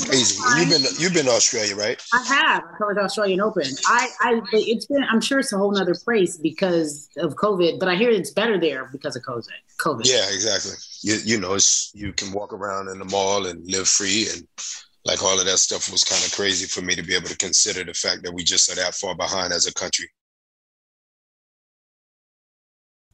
That's crazy. And you've been you've been to Australia, right? I have. I covered the Australian Open. I, I, it's been. I'm sure it's a whole nother place because of COVID, but I hear it's better there because of COVID. COVID. Yeah, exactly. You, you know, it's you can walk around in the mall and live free, and like all of that stuff was kind of crazy for me to be able to consider the fact that we just are that far behind as a country.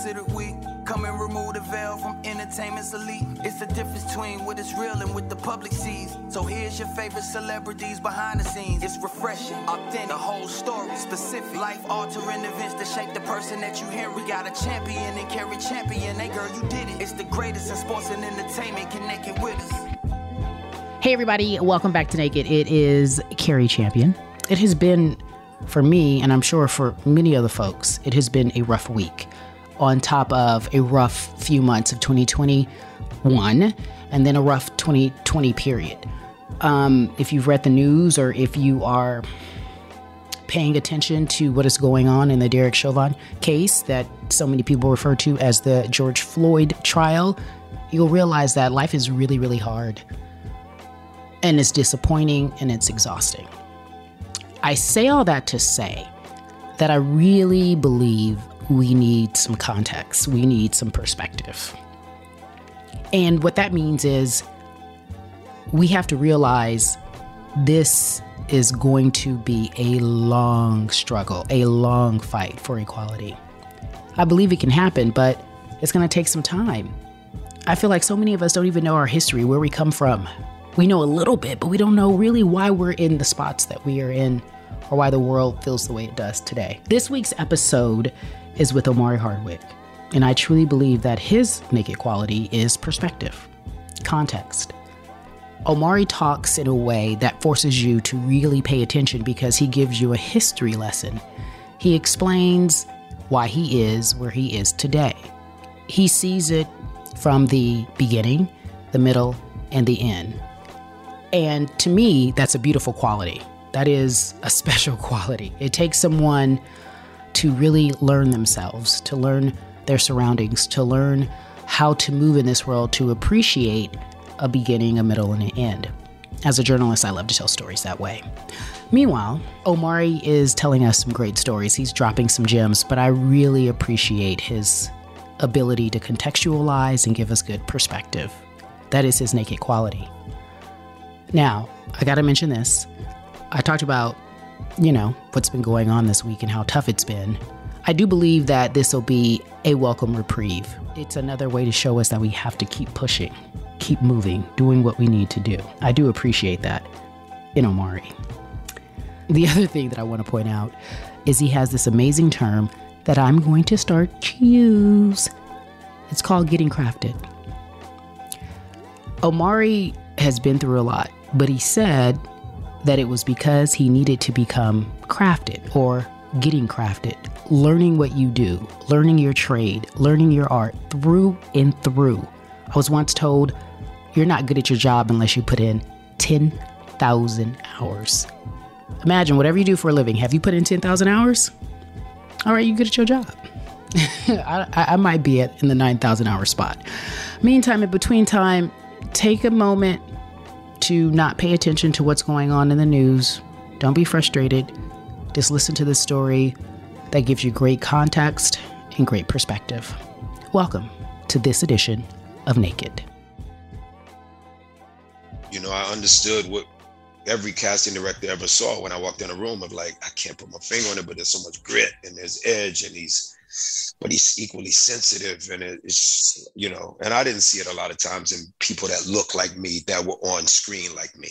Considered weak. Come and remove the veil from entertainment's elite. It's the difference between what is real and what the public sees. So here's your favorite celebrities behind the scenes. It's refreshing, authentic, the whole story, specific, life altering events that shape the person that you hear. We got a champion and carry champion. Hey girl, you did it. It's the greatest in sports and entertainment. Connected with us. Hey everybody, welcome back to Naked. It is Cari Champion. It has been for me, and I'm sure for many other folks, it has been a rough week on top of a rough few months of 2021 and then a rough 2020 period. Um, if you've read the news or if you are paying attention to what is going on in the Derek Chauvin case that so many people refer to as the George Floyd trial, you'll realize that life is really, really hard. And it's disappointing and it's exhausting. I say all that to say that I really believe we need some context, we need some perspective. And what that means is we have to realize this is going to be a long struggle, a long fight for equality. I believe it can happen, but it's going to take some time. I feel like so many of us don't even know our history, where we come from. We know a little bit, but we don't know really why we're in the spots that we are in or why the world feels the way it does today. This week's episode is with Omari Hardwick, and I truly believe that his naked quality is perspective, context. Omari talks in a way that forces you to really pay attention because he gives you a history lesson. He explains why he is where he is today. He sees it from the beginning, the middle, and the end. And to me, that's a beautiful quality. That is a special quality. It takes someone to really learn themselves, to learn their surroundings, to learn how to move in this world, to appreciate a beginning, a middle, and an end. As a journalist, I love to tell stories that way. Meanwhile, Omari is telling us some great stories. He's dropping some gems, but I really appreciate his ability to contextualize and give us good perspective. That is his naked quality. Now, I gotta mention this. I talked about you know, what's been going on this week and how tough it's been. I do believe that this will be a welcome reprieve. It's another way to show us that we have to keep pushing, keep moving, doing what we need to do. I do appreciate that in Omari. The other thing that I want to point out is he has this amazing term that I'm going to start to use. It's called getting crafted. Omari has been through a lot, but he said that it was because he needed to become crafted or getting crafted, learning what you do, learning your trade, learning your art through and through. I was once told, you're not good at your job unless you put in 10,000 hours. Imagine whatever you do for a living, have you put in 10,000 hours? All right, you're good at your job. I, I, might be at in the 9,000 hour spot. Meantime, in between time, take a moment to not pay attention to what's going on in the news. Don't be frustrated. just listen to this story that gives you great context and great perspective. Welcome to this edition of Naked. You know, I understood what every casting director ever saw when I walked in a room of like, I can't put my finger on it, but there's so much grit and there's edge and he's but he's equally sensitive and it's you know and i didn't see it a lot of times in people that look like me that were on screen like me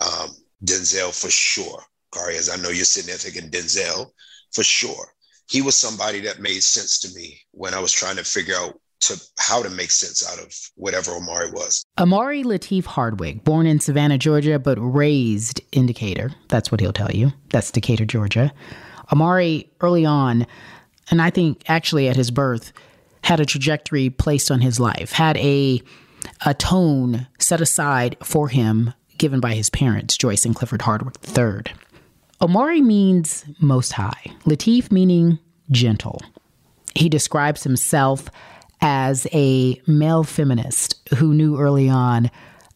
um, denzel for sure Cari as i know you're significant denzel for sure he was somebody that made sense to me when i was trying to figure out to how to make sense out of whatever Omari was. Omari Latif Hardwick, born in Savannah, Georgia, but raised in Decatur. That's what he'll tell you. That's Decatur, Georgia. Omari, early on, and I think actually at his birth, had a trajectory placed on his life, had a a tone set aside for him given by his parents, Joyce and Clifford Hardwick III. Omari means most high, Latif meaning gentle. He describes himself as a male feminist who knew early on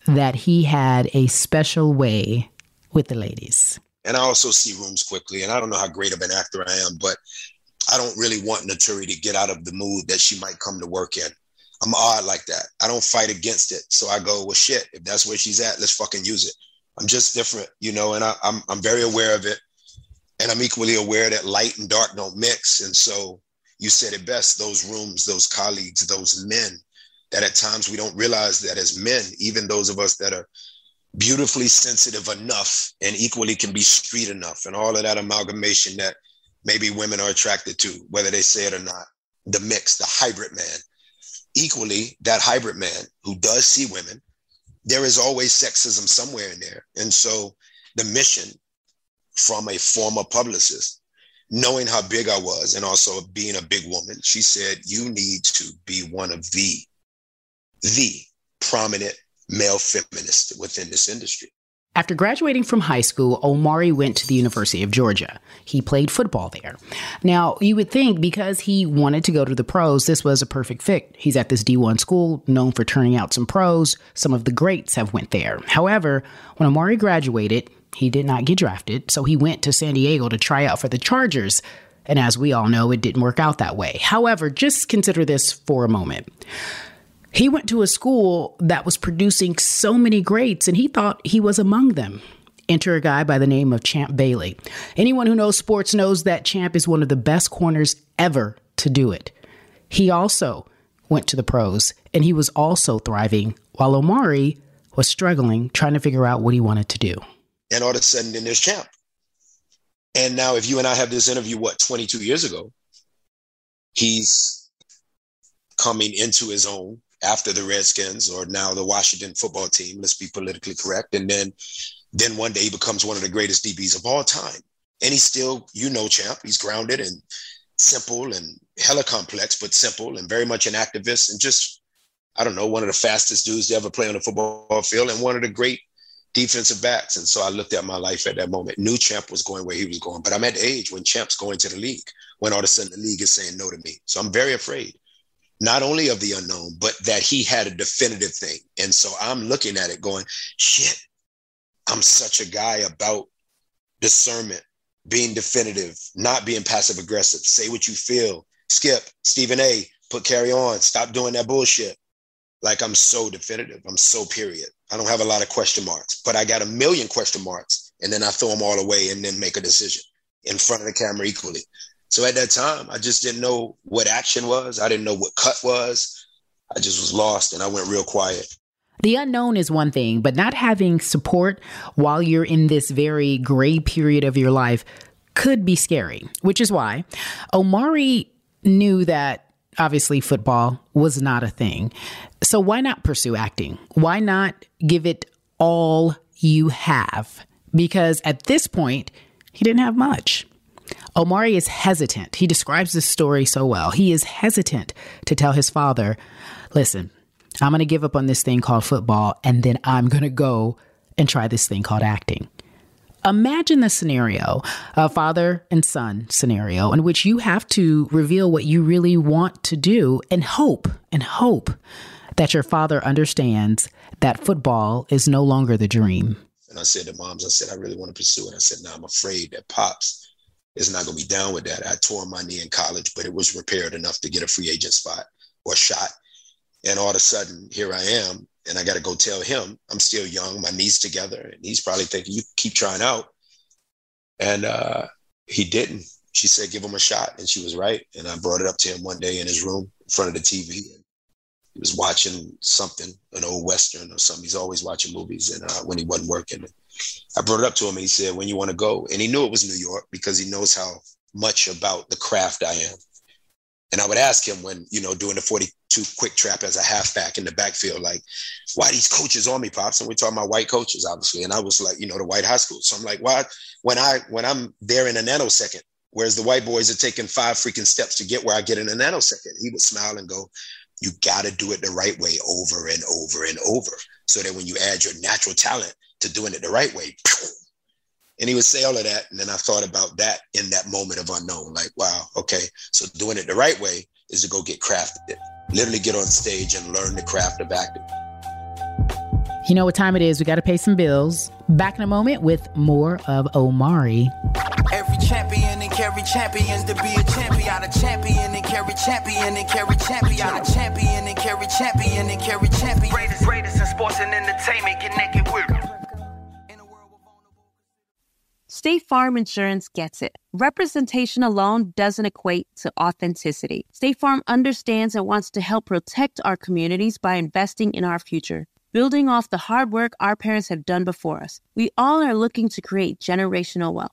that he had a special way with the ladies. And I also see rooms quickly, and I don't know how great of an actor I am, but I don't really want Naturi to get out of the mood that she might come to work in. I'm odd like that. I don't fight against it. So I go, well, shit, if that's where she's at, let's fucking use it. I'm just different, you know, and I, I'm, I'm very aware of it. And I'm equally aware that light and dark don't mix. And so you said it best those rooms, those colleagues, those men that at times we don't realize that as men, even those of us that are beautifully sensitive enough and equally can be street enough and all of that amalgamation that maybe women are attracted to, whether they say it or not. The mix, the hybrid man. Equally, that hybrid man who does see women, there is always sexism somewhere in there. And so the mission from a former publicist, knowing how big I was and also being a big woman, she said, You need to be one of the, the prominent male feminists within this industry. After graduating from high school, Omari went to the University of Georgia. He played football there. Now, you would think because he wanted to go to the pros, this was a perfect fit. He's at this D1 school known for turning out some pros. Some of the greats have went there. However, when Omari graduated, he did not get drafted, so he went to San Diego to try out for the Chargers. And as we all know, it didn't work out that way. However, just consider this for a moment. He went to a school that was producing so many greats, and he thought he was among them. Enter a guy by the name of Champ Bailey. Anyone who knows sports knows that Champ is one of the best corners ever to do it. He also went to the pros, and he was also thriving, while Omari was struggling, trying to figure out what he wanted to do. And all of a sudden, then there's Champ. And now, if you and I have this interview, what, 22 years ago, he's coming into his own after the Redskins or now the Washington football team. Let's be politically correct. And then, then one day he becomes one of the greatest DBs of all time. And he's still, you know, champ. He's grounded and simple and hella complex, but simple and very much an activist and just, I don't know, one of the fastest dudes to ever play on the football field and one of the great defensive backs. And so I looked at my life at that moment, knew Champ was going where he was going, but I'm at the age when Champ's going to the league, when all of a sudden the league is saying no to me. So I'm very afraid not only of the unknown, but that he had a definitive thing. And so I'm looking at it going, shit, I'm such a guy about discernment, being definitive, not being passive aggressive. Say what you feel. Skip, Stephen A, put Cari on. Stop doing that bullshit. Like I'm so definitive. I'm so period. I don't have a lot of question marks, but I got a million question marks. And then I throw them all away and then make a decision in front of the camera equally. So at that time, I just didn't know what action was. I didn't know what cut was. I just was lost and I went real quiet. The unknown is one thing, but not having support while you're in this very gray period of your life could be scary, which is why Omari knew that obviously football was not a thing. So why not pursue acting? Why not give it all you have? Because at this point, he didn't have much. Omari is hesitant. He describes this story so well. He is hesitant to tell his father, listen, I'm going to give up on this thing called football and then I'm going to go and try this thing called acting. Imagine the scenario, a father and son scenario, in which you have to reveal what you really want to do and hope and hope that your father understands that football is no longer the dream. And I said to moms, I said, I really want to pursue it. I said, no, I'm afraid that pops is not going to be down with that. I tore my knee in college, but it was repaired enough to get a free agent spot or shot. And all of a sudden, here I am, and I got to go tell him I'm still young, my knees together, and he's probably thinking, "You keep trying out." And uh, he didn't. She said, "Give him a shot," and she was right. And I brought it up to him one day in his room in front of the TV. He was watching something, an old western or something. He's always watching movies, and uh, when he wasn't working, I brought it up to him. And he said, "When you want to go," and he knew it was New York because he knows how much about the craft I am. And I would ask him when, you know, doing the 42 quick trap as a halfback in the backfield, like, why these coaches on me, Pops? And we're talking about white coaches, obviously. And I was like, you know, the white high school. So I'm like, why when I when I'm there in a nanosecond, whereas the white boys are taking five freaking steps to get where I get in a nanosecond, he would smile and go, You gotta do it the right way over and over and over. So that when you add your natural talent to doing it the right way, and he would say all of that. And then I thought about that in that moment of unknown. Like, wow, okay. So doing it the right way is to go get crafted. Literally get on stage and learn the craft of acting. You know what time it is? We got to pay some bills. Back in a moment with more of Omari. Carry champions to be a champion. A champion and carry champion and carry champion. A champion and carry champion and carry champion. Greatest, greatest in sports and entertainment. Connected with. State Farm Insurance gets it. Representation alone doesn't equate to authenticity. State Farm understands and wants to help protect our communities by investing in our future, building off the hard work our parents have done before us. We all are looking to create generational wealth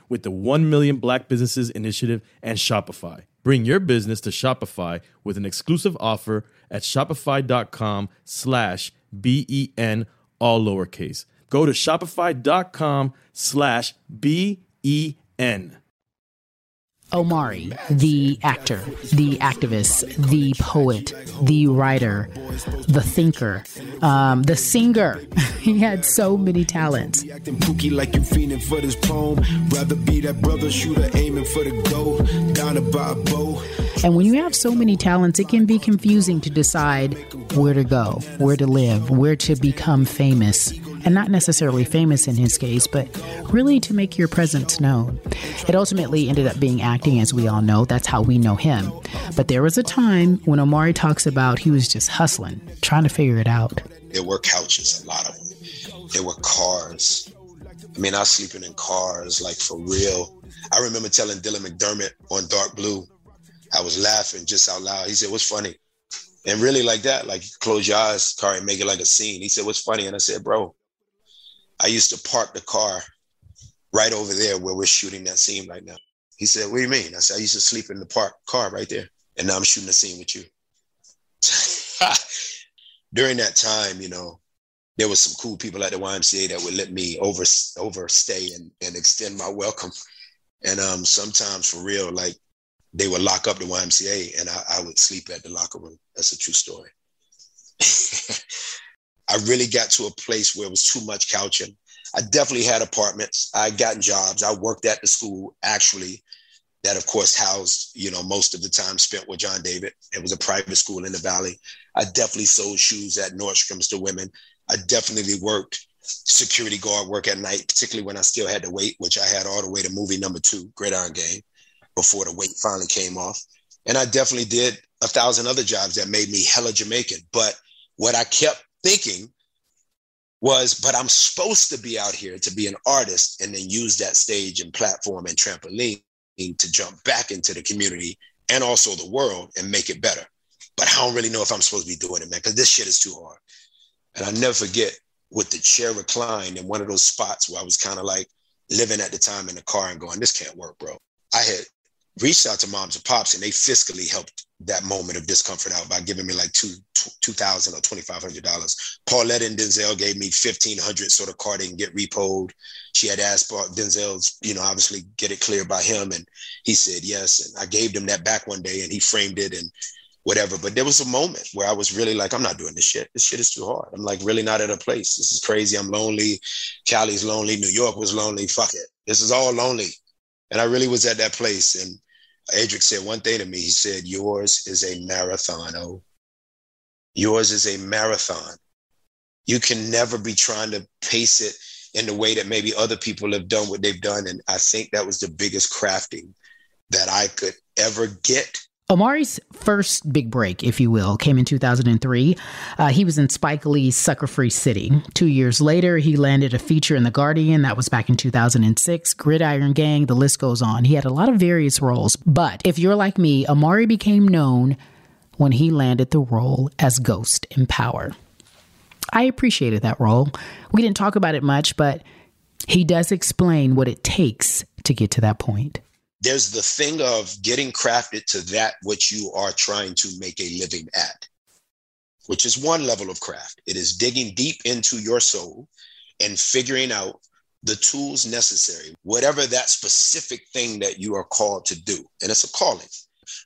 with the 1 Million Black Businesses Initiative and Shopify. Bring your business to Shopify with an exclusive offer at shopify.com slash B-E-N, all lowercase. Go to shopify.com slash B-E-N. Omari, the actor, the activist, the poet, the writer, the thinker, um, the singer. he had so many talents. like you fiending for this poem. Rather be that brother shooter aiming for the goal. Down bow. And when you have so many talents, it can be confusing to decide where to go, where to live, where to become famous and not necessarily famous in his case, but really to make your presence known. It ultimately ended up being acting, as we all know. That's how we know him. But there was a time when Omari talks about he was just hustling, trying to figure it out. There were couches, a lot of them. There were cars. I mean, I was sleeping in cars, like for real. I remember telling Dylan McDermott on Dark Blue, I was laughing just out loud. He said, What's funny? And really like that, like close your eyes, and make it like a scene. He said, What's funny? And I said, Bro, I used to park the car right over there where we're shooting that scene right now. He said, What do you mean? I said, I used to sleep in the park car right there. And now I'm shooting a scene with you. During that time, you know, there was some cool people at the YMCA that would let me over overstay and, and extend my welcome. And um, sometimes for real, like they would lock up the YMCA and I, I would sleep at the locker room. That's a true story. I really got to a place where it was too much couching. I definitely had apartments. I gotten jobs. I worked at the school actually that of course housed, you know, most of the time spent with John David. It was a private school in the valley. I definitely sold shoes at Nordstrom's to women. I definitely worked security guard work at night, particularly when I still had to wait, which I had all the way to movie number two, Gridiron Gang, before the weight finally came off. And I definitely did a thousand other jobs that made me hella Jamaican. But what I kept thinking was, but I'm supposed to be out here to be an artist and then use that stage and platform and trampoline to jump back into the community and also the world and make it better. But I don't really know if I'm supposed to be doing it, man, because this shit is too hard. And I'll never forget with the chair reclined in one of those spots where I was kind of like living at the time in the car and going, this can't work, bro. I had reached out to moms and pops and they fiscally helped that moment of discomfort out by giving me like two two thousand or twenty five hundred dollars. Pauletta and Denzel gave me fifteen hundred so the car didn't get repoed. She had asked for Denzel's, you know, obviously get it cleared by him, and he said yes. And I gave him that back one day, and he framed it and whatever. But there was a moment where I was really like, I'm not doing this shit. This shit is too hard. I'm like really not at a place. This is crazy. I'm lonely. Cali's lonely. New York was lonely. Fuck it. This is all lonely. And I really was at that place. And Adric said one thing to me. He said, Yours is a marathon, oh. Yours is a marathon. You can never be trying to pace it in the way that maybe other people have done what they've done. And I think that was the biggest crafting that I could ever get Omari's first big break, if you will, came in 2003. Uh, he was in Spike Lee's Sucker Free City. Two years later, he landed a feature in The Guardian. That was back in 2006. Gridiron Gang, the list goes on. He had a lot of various roles. But if you're like me, Omari became known when he landed the role as Ghost in Power. I appreciated that role. We didn't talk about it much, but he does explain what it takes to get to that point there's the thing of getting crafted to that which you are trying to make a living at, which is one level of craft. It is digging deep into your soul and figuring out the tools necessary, whatever that specific thing that you are called to do. And it's a calling.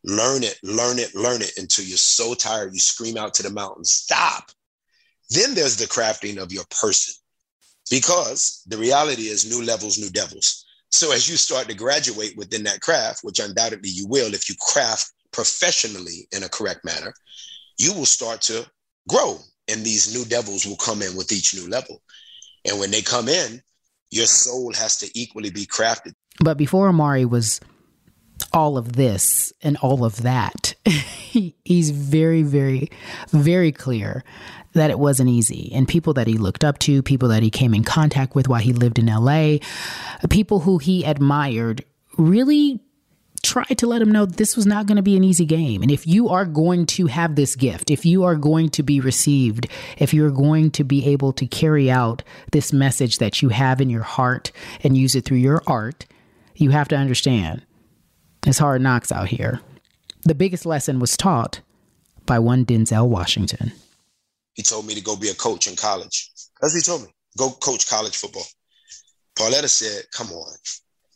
Learn it, learn it, learn it until you're so tired you scream out to the mountains, stop. Then there's the crafting of your person. Because the reality is new levels, new devils so as you start to graduate within that craft, which undoubtedly you will if you craft professionally in a correct manner, you will start to grow and these new devils will come in with each new level. And when they come in, your soul has to equally be crafted. But before Omari was all of this and all of that, he's very, very, very clear that it wasn't easy. And people that he looked up to, people that he came in contact with while he lived in LA, people who he admired really tried to let him know this was not going to be an easy game. And if you are going to have this gift, if you are going to be received, if you're going to be able to carry out this message that you have in your heart and use it through your art, you have to understand it's hard knocks out here. The biggest lesson was taught by one Denzel Washington. He told me to go be a coach in college. That's what he told me. Go coach college football. Pauletta said, Come on.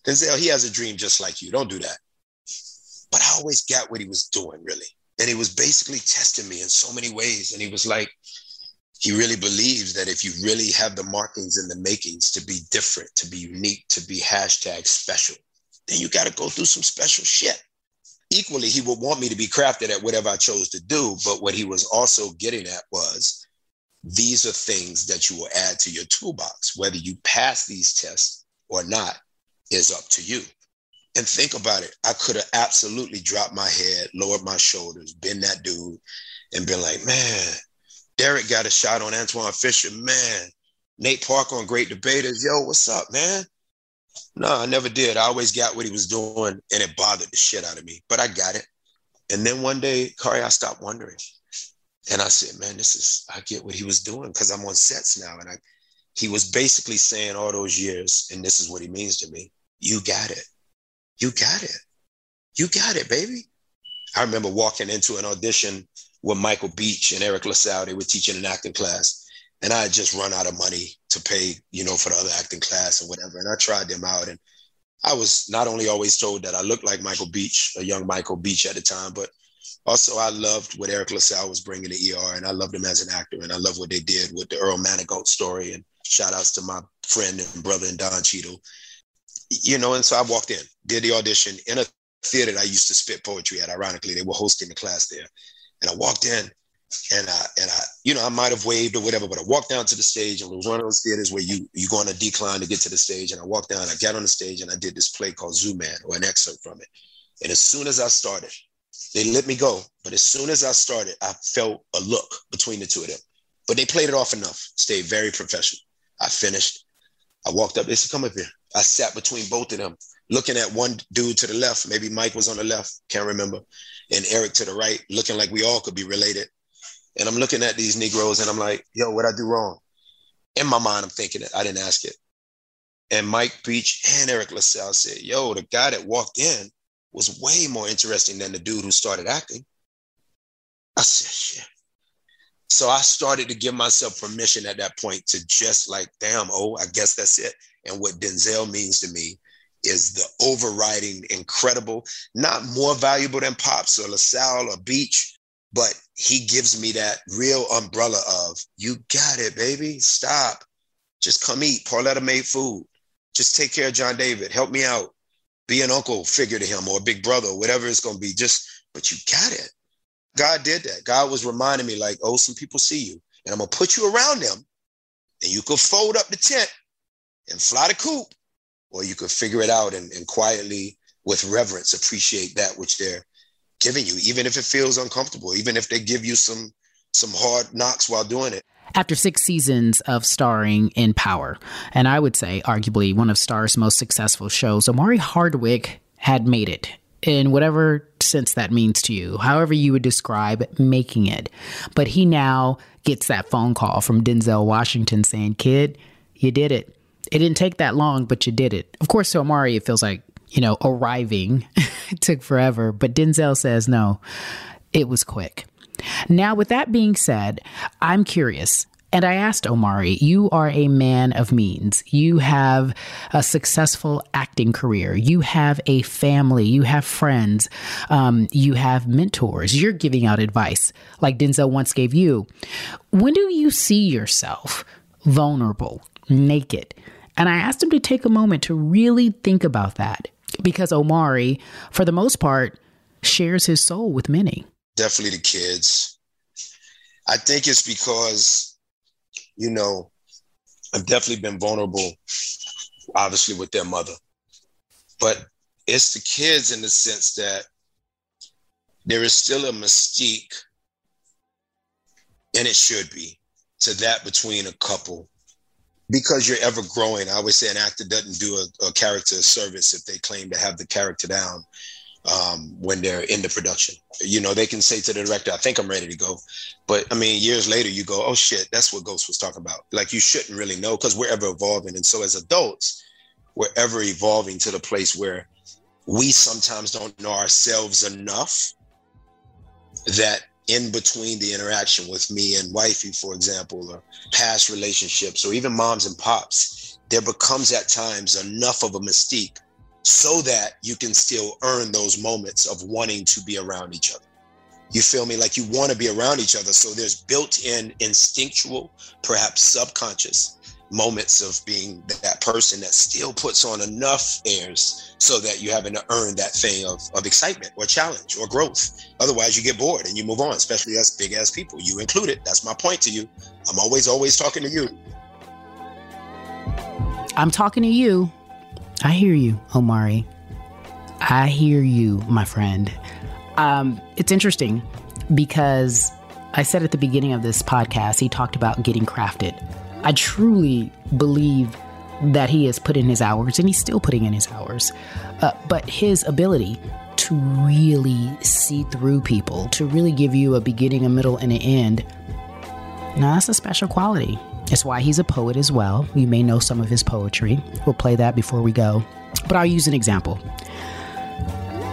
Denzel, he has a dream just like you. Don't do that. But I always got what he was doing, really. And he was basically testing me in so many ways. And he was like, he really believes that if you really have the markings and the makings to be different, to be unique, to be hashtag special, then you got to go through some special shit. Equally, he would want me to be crafted at whatever I chose to do. But what he was also getting at was these are things that you will add to your toolbox. Whether you pass these tests or not is up to you. And think about it. I could have absolutely dropped my head, lowered my shoulders, been that dude, and been like, man, Derek got a shot on Antwone Fisher. Man, Nate Parker on Great Debaters. Yo, what's up, man? No, I never did. I always got what he was doing, and it bothered the shit out of me. But I got it. And then one day, Cari, I stopped wondering. And I said, man, this is, I get what he was doing because I'm on sets now. And I, he was basically saying all those years, and this is what he means to me you got it. You got it. You got it, baby. I remember walking into an audition with Michael Beach and Eric LaSalle. They were teaching an acting class. And I had just run out of money to pay, you know, for the other acting class or whatever. And I tried them out. And I was not only always told that I looked like Michael Beach, a young Michael Beach at the time, but also I loved what Eric LaSalle was bringing to ER. And I loved him as an actor. And I love what they did with the Earl Manigault story. And shout outs to my friend and brother and Don Cheadle you know, and so I walked in, did the audition in a theater that I used to spit poetry at. Ironically, they were hosting the class there, and I walked in, and I and I, you know, I might have waved or whatever, but I walked down to the stage, and it was one of those theaters where you you go on a decline to get to the stage, and I walked down, I got on the stage, and I did this play called Zoo Man, or an excerpt from it, and as soon as I started, they let me go, but as soon as I started, I felt a look between the two of them, but they played it off enough, stayed very professional. I finished. I walked up. They said, "Come up here." I sat between both of them, looking at one dude to the left. Maybe Mike was on the left, can't remember, and Eric to the right, looking like we all could be related. And I'm looking at these Negroes, and I'm like, "Yo, what I do wrong?" In my mind, I'm thinking it. I didn't ask it. And Mike Beach and Eric LaSalle said, "Yo, the guy that walked in was way more interesting than the dude who started acting." I said, "Shit." So I started to give myself permission at that point to just like, damn, oh, I guess that's it. And what Denzel means to me is the overriding, incredible, not more valuable than Pops or LaSalle or Beach, but he gives me that real umbrella of, you got it, baby. Stop. Just come eat. Pauletta made food. Just take care of John David. Help me out. Be an uncle figure to him or a big brother, whatever it's to be. Just, but you got it. God did that. God was reminding me, like, oh, some people see you, and I'm gonna put you around them, and you could fold up the tent and fly the coop, or you could figure it out and, and quietly, with reverence, appreciate that which they're giving you, even if it feels uncomfortable, even if they give you some some hard knocks while doing it. After six seasons of starring in Power, and I would say arguably one of Starz most successful shows, Omari Hardwick had made it in whatever sense that means to you, however you would describe making it. But he now gets that phone call from Denzel Washington saying, Kid, you did it. It didn't take that long, but you did it. Of course, to Omari, it feels like, you know, arriving took forever. But Denzel says, no, it was quick. Now, with that being said, I'm curious and I asked Omari, You are a man of means. You have a successful acting career. You have a family. You have friends. Um, you have mentors. You're giving out advice like Denzel once gave you. When do you see yourself vulnerable, naked? And I asked him to take a moment to really think about that because Omari, for the most part, shares his soul with many. Definitely the kids. I think it's because you know, I've definitely been vulnerable, obviously, with their mother. But it's the kids in the sense that there is still a mystique, and it should be, to that between a couple. Because you're ever growing, I always say an actor doesn't do a, a character service if they claim to have the character down um, when they're in the production. You know, they can say to the director, I think I'm ready to go. But I mean, years later, you go, oh shit, that's what Ghost was talking about. Like you shouldn't really know because we're ever evolving. And so as adults, we're ever evolving to the place where we sometimes don't know ourselves enough that in between the interaction with me and wifey, for example, or past relationships, or even moms and pops, there becomes at times enough of a mystique so that you can still earn those moments of wanting to be around each other. You feel me? Like you want to be around each other. So there's built in instinctual, perhaps subconscious moments of being that person that still puts on enough airs so that you haven't earned that thing of, of excitement or challenge or growth. Otherwise, you get bored and you move on, especially as big ass people. You included. That's my point to you. I'm always, always talking to you. I'm talking to you. I hear you, Omari. I hear you, my friend. Um, it's interesting because I said at the beginning of this podcast, he talked about getting crafted. I truly believe that he has put in his hours and he's still putting in his hours. Uh, but his ability to really see through people, to really give you a beginning, a middle, and an end, now that's a special quality. It's why he's a poet as well. You may know some of his poetry. We'll play that before we go. But I'll use an example.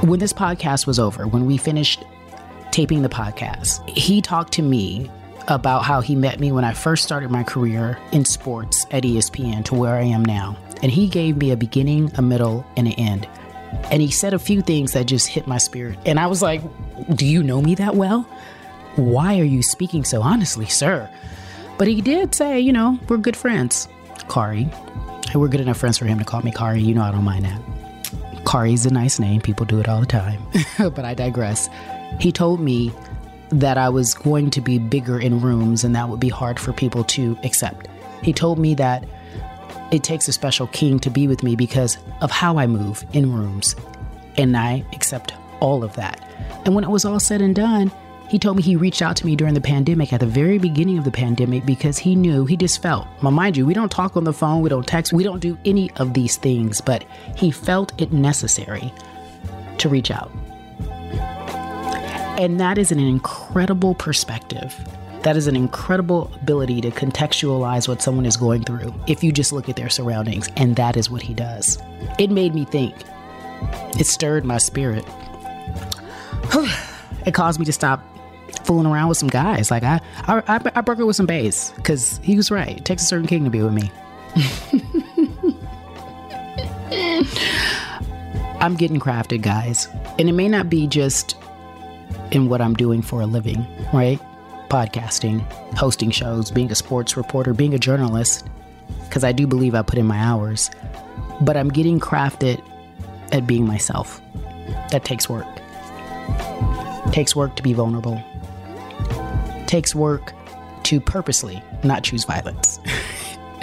When this podcast was over, when we finished taping the podcast, he talked to me about how he met me when I first started my career in sports at ESPN to where I am now. And he gave me a beginning, a middle, and an end. And he said a few things that just hit my spirit. And I was like, Do you know me that well? Why are you speaking so honestly, sir? But he did say, you know, we're good friends, Cari. We're good enough friends for him to call me Cari. You know, I don't mind that. Cari's a nice name. People do it all the time. but I digress. He told me that I was going to be bigger in rooms and that would be hard for people to accept. He told me that it takes a special king to be with me because of how I move in rooms. And I accept all of that. And when it was all said and done, he told me he reached out to me during the pandemic at the very beginning of the pandemic because he knew, he just felt. Now, mind you, we don't talk on the phone, we don't text, we don't do any of these things, but he felt it necessary to reach out. And that is an incredible perspective. That is an incredible ability to contextualize what someone is going through if you just look at their surroundings. And that is what he does. It made me think, it stirred my spirit. it caused me to stop fooling around with some guys. Like, I, I, I, I broke it with some bass because he was right. It takes a certain king to be with me. I'm getting crafted, guys. And it may not be just in what I'm doing for a living, right? Podcasting, hosting shows, being a sports reporter, being a journalist, because I do believe I put in my hours. But I'm getting crafted at being myself. That takes work. Takes work to be vulnerable. Takes work to purposely not choose violence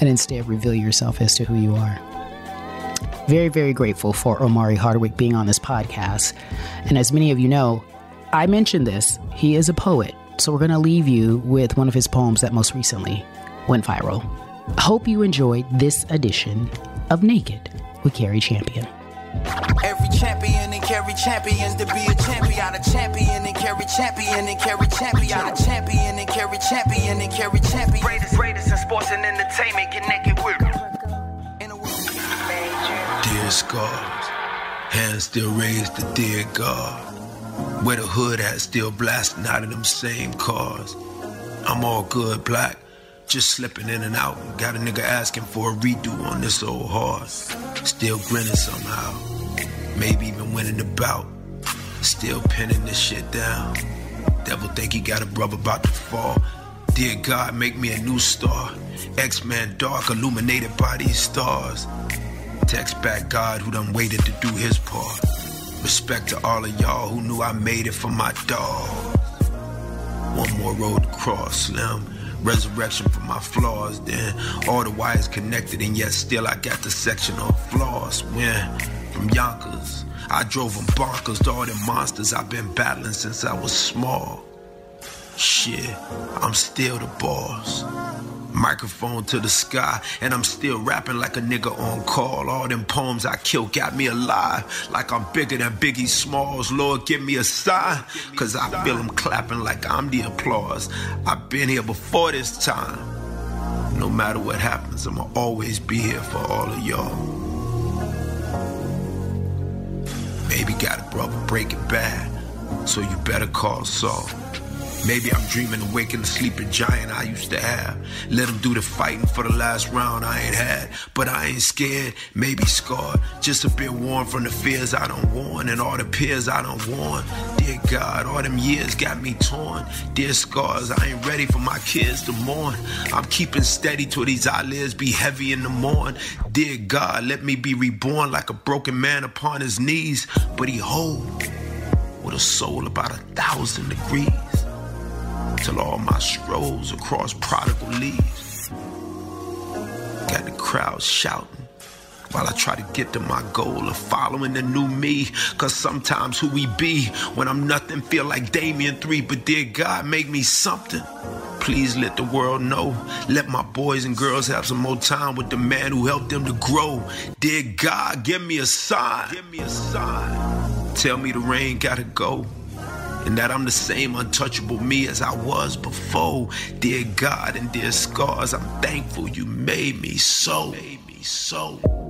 and instead reveal yourself as to who you are. Very, very grateful for Omari Hardwick being on this podcast. And as many of you know, I mentioned this. He is a poet. So we're going to leave you with one of his poems that most recently went viral. Hope you enjoyed this edition of Naked with Cari Champion. Every champion and carry champions to be a champion, a champion and carry champion and carry champion, a champion and carry champion and carry champion. Greatest, greatest in sports and entertainment, connected with. Dear scars, hands still raised to dear God. Where the hood at still blasting out of them same cars. I'm all good, black, just slipping in and out. Got a nigga asking for a redo on this old horse. Still grinning somehow. Maybe even winning the bout. Still pinning this shit down. Devil think he got a brother about to fall. Dear God, make me a new star. X-Man dark, illuminated by these stars. Text back God who done waited to do his part. Respect to all of y'all who knew I made it for my dog. One more road to cross, Slim. Resurrection for my flaws, then all the wires connected, and yet still I got the section of flaws. When from Yonkers. I drove them bonkers to all them monsters I've been battling since I was small. Shit, I'm still the boss. Microphone to the sky, and I'm still rapping like a nigga on call. All them poems I killed got me alive, like I'm bigger than Biggie Smalls. Lord, give me a sign, cause I feel them clapping like I'm the applause. I've been here before this time. No matter what happens, I'ma always be here for all of y'all. Maybe got a brother breaking bad, so you better call Saul. Maybe I'm dreaming of waking the sleeping giant I used to have. Let him do the fighting for the last round I ain't had. But I ain't scared, maybe scarred. Just a bit worn from the fears I don't warn and all the peers I don't warn. Dear God, all them years got me torn. Dear scars, I ain't ready for my kids to mourn. I'm keeping steady till these eyelids be heavy in the morn. Dear God, let me be reborn like a broken man upon his knees. But he whole with a soul about a thousand degrees till all my strolls across prodigal leaves. Got the crowd shouting while I try to get to my goal of following the new me. Cause sometimes who we be when I'm nothing feel like Damien 3, but dear God, make me something. Please let the world know. Let my boys and girls have some more time with the man who helped them to grow. Dear God, give me a sign. Give me a sign. Tell me the rain gotta go and that I'm the same untouchable me as I was before. Dear God and dear scars, I'm thankful you made me so. Made me so.